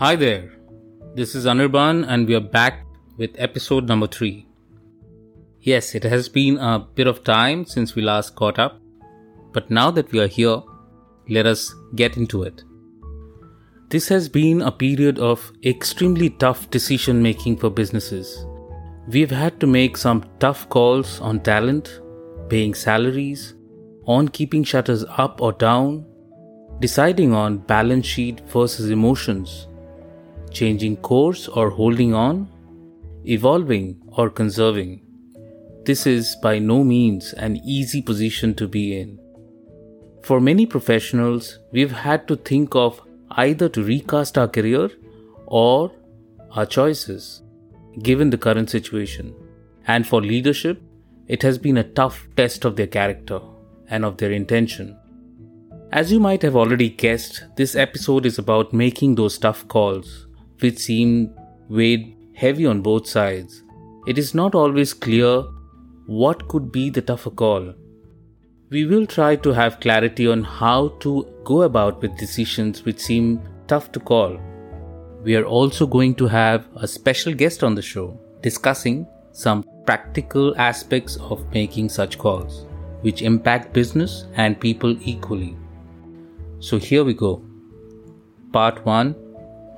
Hi there, this is Anirban, and we are back with episode number three. Yes, it has been a bit of time since we last caught up, but now that we are here, let us get into it. This has been a period of extremely tough decision making for businesses. We've had to make some tough calls on talent, paying salaries, on keeping shutters up or down, deciding on balance sheet versus emotions, changing course or holding on, evolving or conserving. This is by no means an easy position to be in. For many professionals, we've had to think of either to recast our career or our choices, given the current situation. And for leadership, it has been a tough test of their character and of their intention. As you might have already guessed, this episode is about making those tough calls, which seem weighed heavy on both sides. It is not always clear what could be the tougher call. We will try to have clarity on how to go about with decisions which seem tough to call. We are also going to have a special guest on the show discussing some practical aspects of making such calls, which impact business and people equally. So here we go. Part 1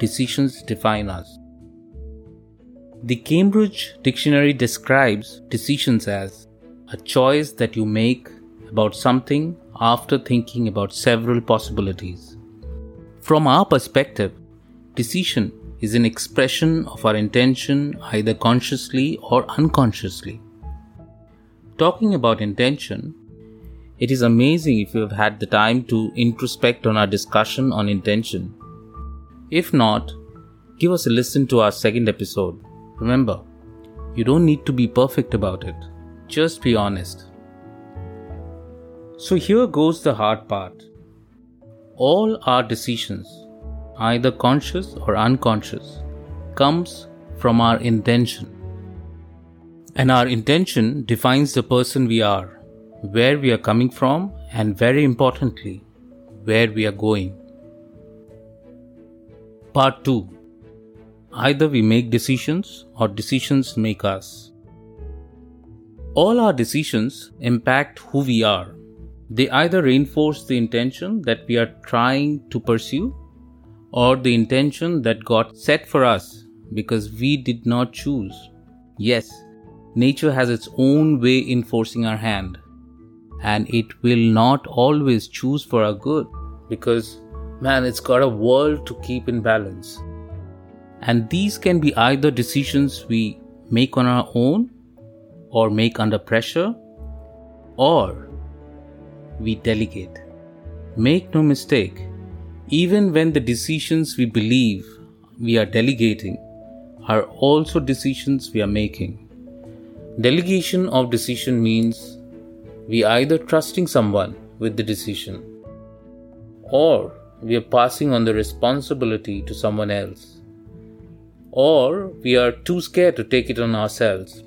Decisions Define Us. The Cambridge Dictionary describes decisions as a choice that you make about something after thinking about several possibilities. From our perspective, decision is an expression of our intention either consciously or unconsciously. Talking about intention, it is amazing if you have had the time to introspect on our discussion on intention. If not, give us a listen to our second episode Remember, you don't need to be perfect about it, just be honest. So here goes the hard part. All our decisions, either conscious or unconscious, comes from our intention. And our intention defines the person we are, where we are coming from, and very importantly, where we are going. Part 2 Either we make decisions or decisions make us. All our decisions impact who we are. They either reinforce the intention that we are trying to pursue or the intention that got set for us because we did not choose. Yes, nature has its own way in forcing our hand, and it will not always choose for our good because, man, it's got a world to keep in balance. And these can be either decisions we make on our own or make under pressure or we delegate. Make no mistake, even when the decisions we believe we are delegating are also decisions we are making. Delegation of decision means we either trusting someone with the decision or we are passing on the responsibility to someone else or we are too scared to take it on ourselves.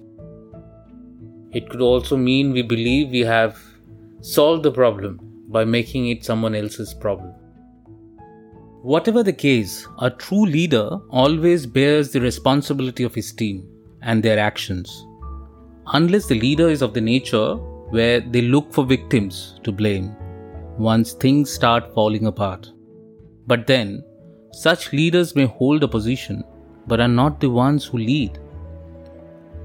It could also mean we believe we have solved the problem by making it someone else's problem. Whatever the case, a true leader always bears the responsibility of his team and their actions. Unless the leader is of the nature where they look for victims to blame once things start falling apart. But then, such leaders may hold a position but are not the ones who lead.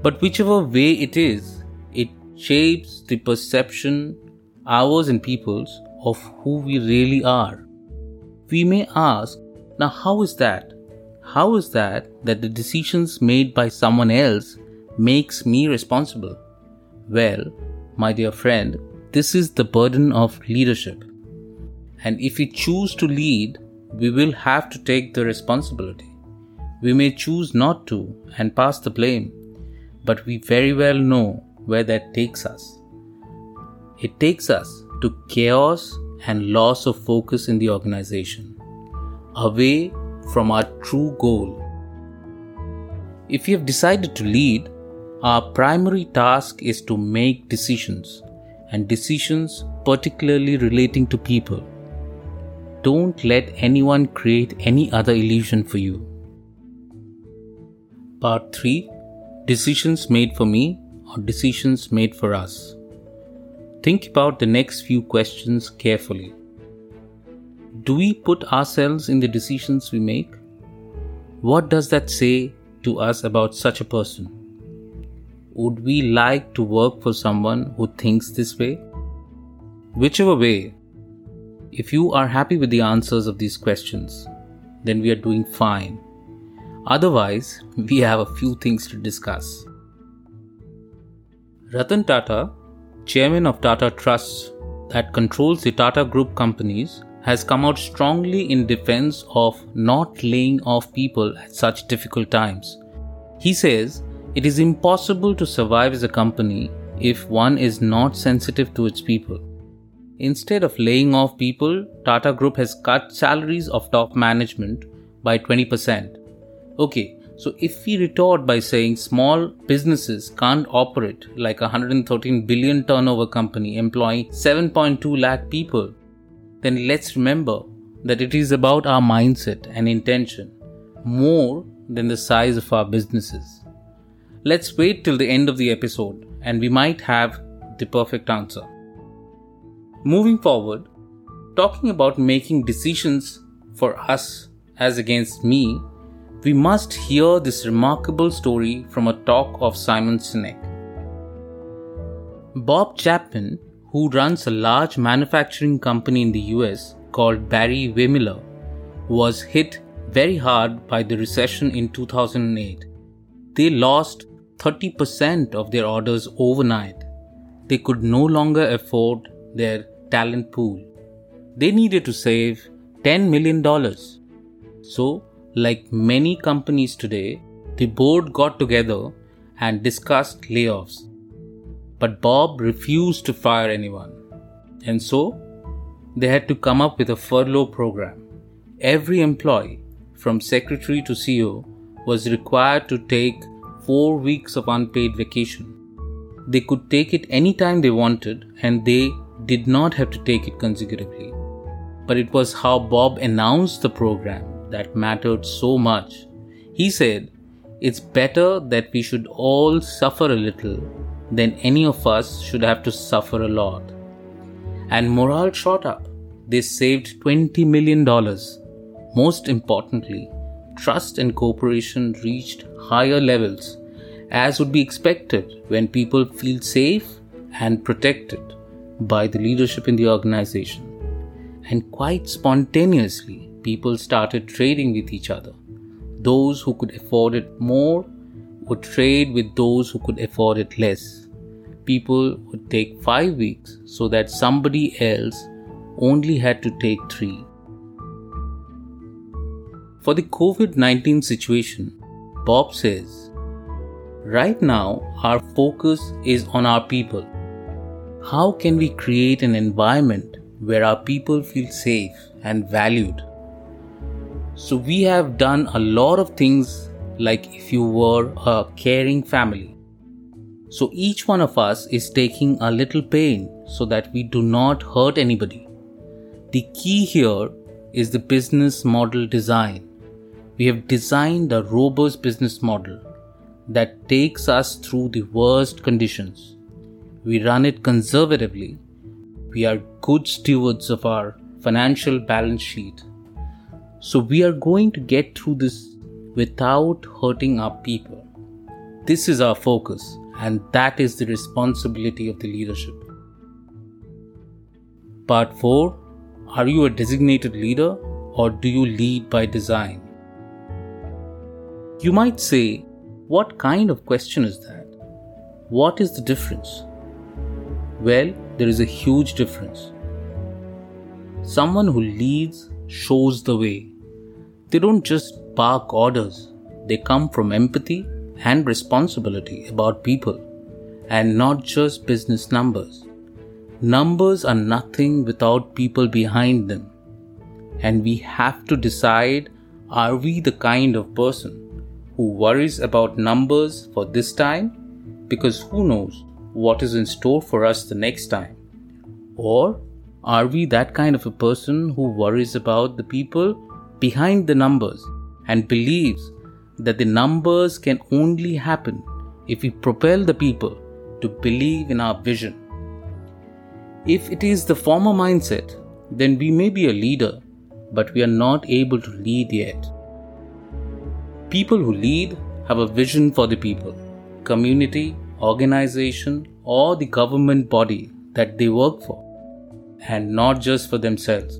But whichever way it is, it shapes the perception, ours and people's, of who we really are. We may ask, now how is that? How is that that the decisions made by someone else makes me responsible? Well, my dear friend, this is the burden of leadership. And if we choose to lead, we will have to take the responsibility. We may choose not to and pass the blame, but we very well know where that takes us. It takes us to chaos and loss of focus in the organization, away from our true goal. If we have decided to lead, our primary task is to make decisions, and decisions particularly relating to people. Don't let anyone create any other illusion for you. Part 3 Decisions made for me or decisions made for us. Think about the next few questions carefully. Do we put ourselves in the decisions we make? What does that say to us about such a person? Would we like to work for someone who thinks this way? Whichever way, if you are happy with the answers of these questions, then we are doing fine. Otherwise, we have a few things to discuss. Ratan Tata, chairman of Tata Trusts that controls the Tata Group companies, has come out strongly in defense of not laying off people at such difficult times. He says it is impossible to survive as a company if one is not sensitive to its people. Instead of laying off people, Tata Group has cut salaries of top management by 20%. Okay, so if we retort by saying small businesses can't operate like a 113 billion turnover company employing 7.2 lakh people, then let's remember that it is about our mindset and intention more than the size of our businesses. Let's wait till the end of the episode and we might have the perfect answer. Moving forward, talking about making decisions for us as against me, we must hear this remarkable story from a talk of Simon Sinek. Bob Chapman who runs a large manufacturing company in the US called Barry Wehmiller, was hit very hard by the recession in 2008. They lost 30% of their orders overnight. They could no longer afford their talent pool. They needed to save $10 million. So, like many companies today, the board got together and discussed layoffs. But Bob refused to fire anyone. And so, they had to come up with a furlough program. Every employee, from secretary to CEO, was required to take four weeks of unpaid vacation. They could take it anytime they wanted, and they did not have to take it consecutively. But it was how Bob announced the program that mattered so much. He said, It's better that we should all suffer a little than any of us should have to suffer a lot. And morale shot up. They saved $20 million. Most importantly, trust and cooperation reached higher levels, as would be expected when people feel safe and protected by the leadership in the organization. And quite spontaneously, people started trading with each other. Those who could afford it more would trade with those who could afford it less people would take five weeks so that somebody else only had to take three. For the COVID 19 situation, Bob says, Right now, our focus is on our people. How can we create an environment where our people feel safe and valued? So, we have done a lot of things like if you were a caring family. So each one of us is taking a little pain so that we do not hurt anybody. The key here is the business model design. We have designed a robust business model that takes us through the worst conditions. We run it conservatively. We are good stewards of our financial balance sheet. So we are going to get through this without hurting our people. This is our focus and that is the responsibility of the leadership. Part 4 Are you a designated leader or do you lead by design? You might say, What kind of question is that? What is the difference? Well, there is a huge difference. Someone who leads shows the way. They don't just bark orders, they come from empathy and responsibility about people and not just business numbers. Numbers are nothing without people behind them. And we have to decide are we the kind of person who worries about numbers for this time? Because who knows what is in store for us the next time? Or Are we that kind of a person who worries about the people behind the numbers and believes that the numbers can only happen if we propel the people to believe in our vision? If it is the former mindset, then we may be a leader, but we are not able to lead yet. People who lead have a vision for the people, community, organization, or the government body that they work for, and not just for themselves.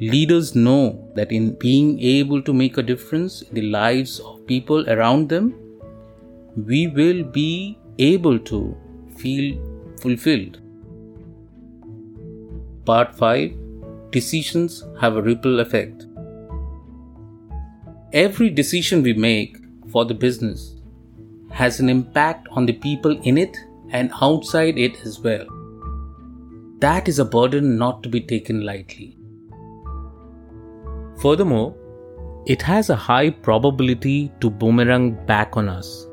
Leaders know that in being able to make a difference in the lives of people around them, we will be able to feel fulfilled. Part 5 Decisions have a ripple effect. Every decision we make for the business has an impact on the people in it and outside it as well. That is a burden not to be taken lightly. Furthermore, it has a high probability to boomerang back on us.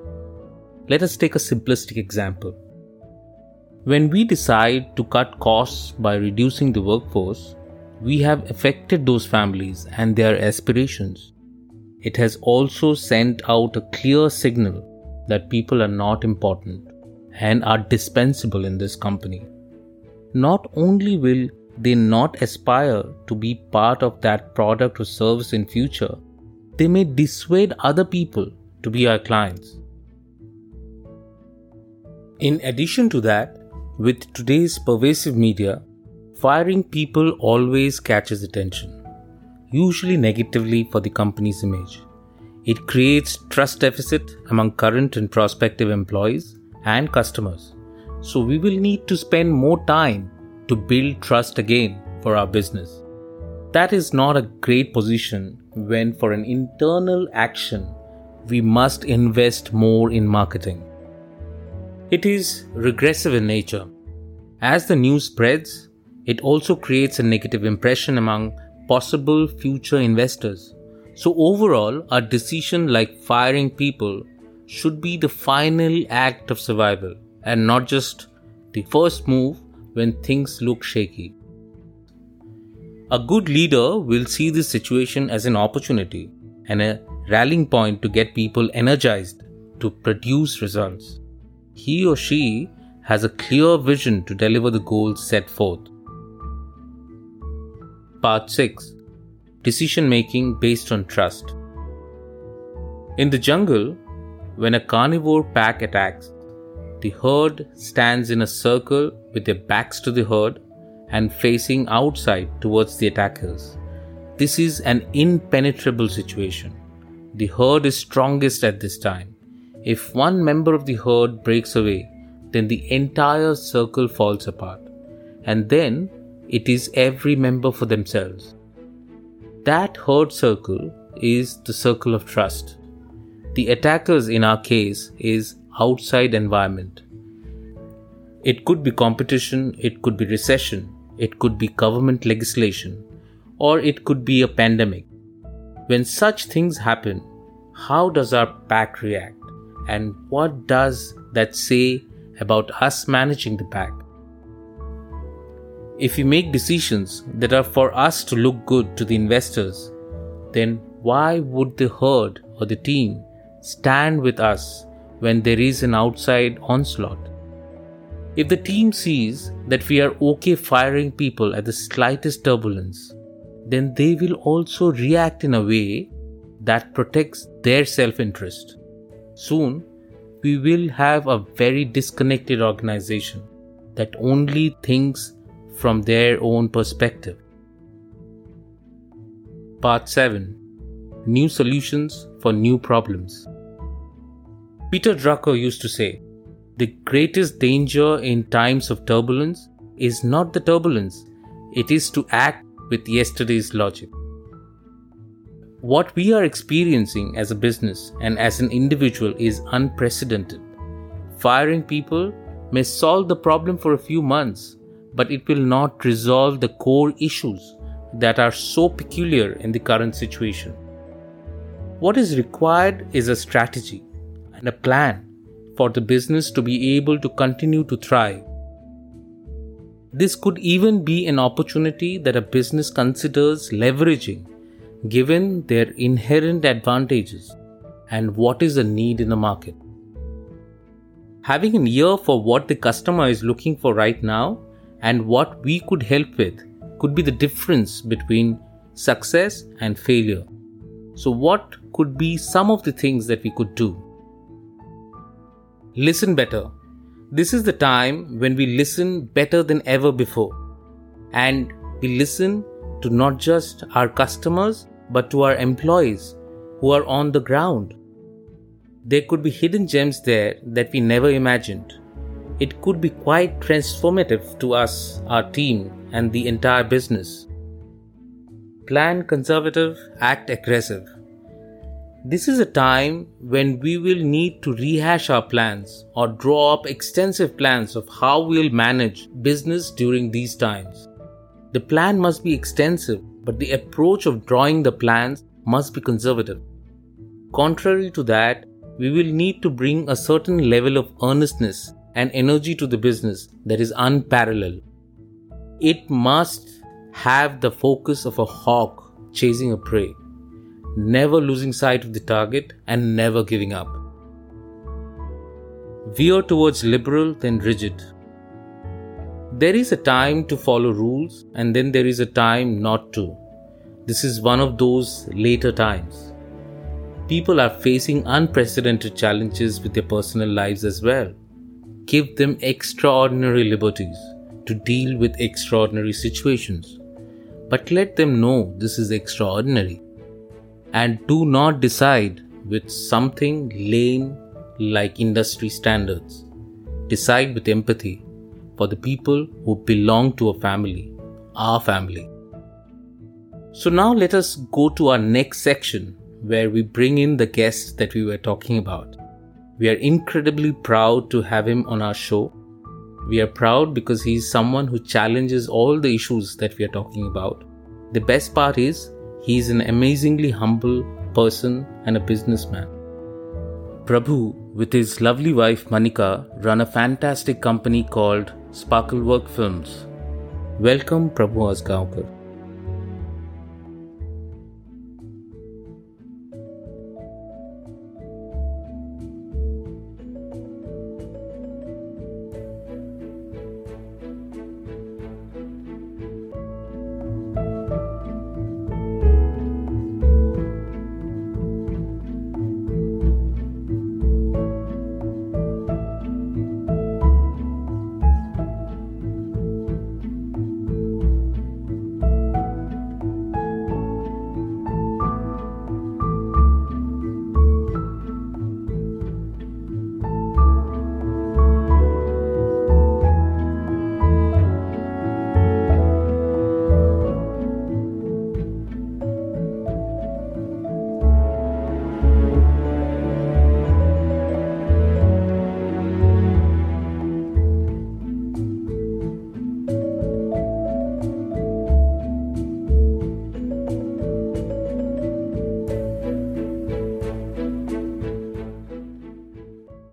Let us take a simplistic example. When we decide to cut costs by reducing the workforce, we have affected those families and their aspirations. It has also sent out a clear signal that people are not important and are dispensable in this company. Not only will they not aspire to be part of that product or service in future, they may dissuade other people to be our clients. In addition to that, with today's pervasive media, firing people always catches attention, usually negatively for the company's image. It creates trust deficit among current and prospective employees and customers. So we will need to spend more time to build trust again for our business. That is not a great position when for an internal action we must invest more in marketing. It is regressive in nature. As the news spreads, it also creates a negative impression among possible future investors. So, overall, a decision like firing people should be the final act of survival and not just the first move when things look shaky. A good leader will see this situation as an opportunity and a rallying point to get people energized to produce results he or she has a clear vision to deliver the goals set forth. Part 6 Decision making based on trust. In the jungle, when a carnivore pack attacks, the herd stands in a circle with their backs to the herd and facing outside towards the attackers. This is an impenetrable situation. The herd is strongest at this time if one member of the herd breaks away, then the entire circle falls apart. And then it is every member for themselves. That herd circle is the circle of trust. The attackers in our case is outside environment. It could be competition, it could be recession, it could be government legislation, or it could be a pandemic. When such things happen, how does our pack react? and what does that say about us managing the pack? If we make decisions that are for us to look good to the investors, then why would the herd or the team stand with us when there is an outside onslaught? If the team sees that we are okay firing people at the slightest turbulence, then they will also react in a way that protects their self interest. Soon, we will have a very disconnected organization that only thinks from their own perspective. Part 7 New Solutions for New Problems. Peter Drucker used to say, The greatest danger in times of turbulence is not the turbulence, it is to act with yesterday's logic. What we are experiencing as a business and as an individual is unprecedented. Firing people may solve the problem for a few months, but it will not resolve the core issues that are so peculiar in the current situation. What is required is a strategy and a plan for the business to be able to continue to thrive. This could even be an opportunity that a business considers leveraging given their inherent advantages and what is the need in the market. Having an ear for what the customer is looking for right now and what we could help with could be the difference between success and failure. So, what could be some of the things that we could do? Listen better. This is the time when we listen better than ever before. And we listen to not just our customers, but to our employees who are on the ground. There could be hidden gems there that we never imagined. It could be quite transformative to us, our team, and the entire business. Plan conservative, act aggressive. This is a time when we will need to rehash our plans or draw up extensive plans of how we'll manage business during these times. The plan must be extensive, but the approach of drawing the plans must be conservative. Contrary to that, we will need to bring a certain level of earnestness and energy to the business that is unparalleled. It must have the focus of a hawk chasing a prey never losing sight of the target and never giving up. Veer towards liberal, then rigid. There is a time to follow rules, and then there is a time not to. This is one of those later times. People are facing unprecedented challenges with their personal lives as well. Give them extraordinary liberties to deal with extraordinary situations. But let them know this is extraordinary and do not decide with something lame like industry standards. Decide with empathy for the people who belong to a family, our family. So now let us go to our next section where we bring in the guest that we were talking about. We are incredibly proud to have him on our show. We are proud because he is someone who challenges all the issues that we are talking about. The best part is he is an amazingly humble person and a businessman. Prabhu, with his lovely wife Manika, run a fantastic company called Sparklework Films. Welcome, Prabhu Asgaonkar.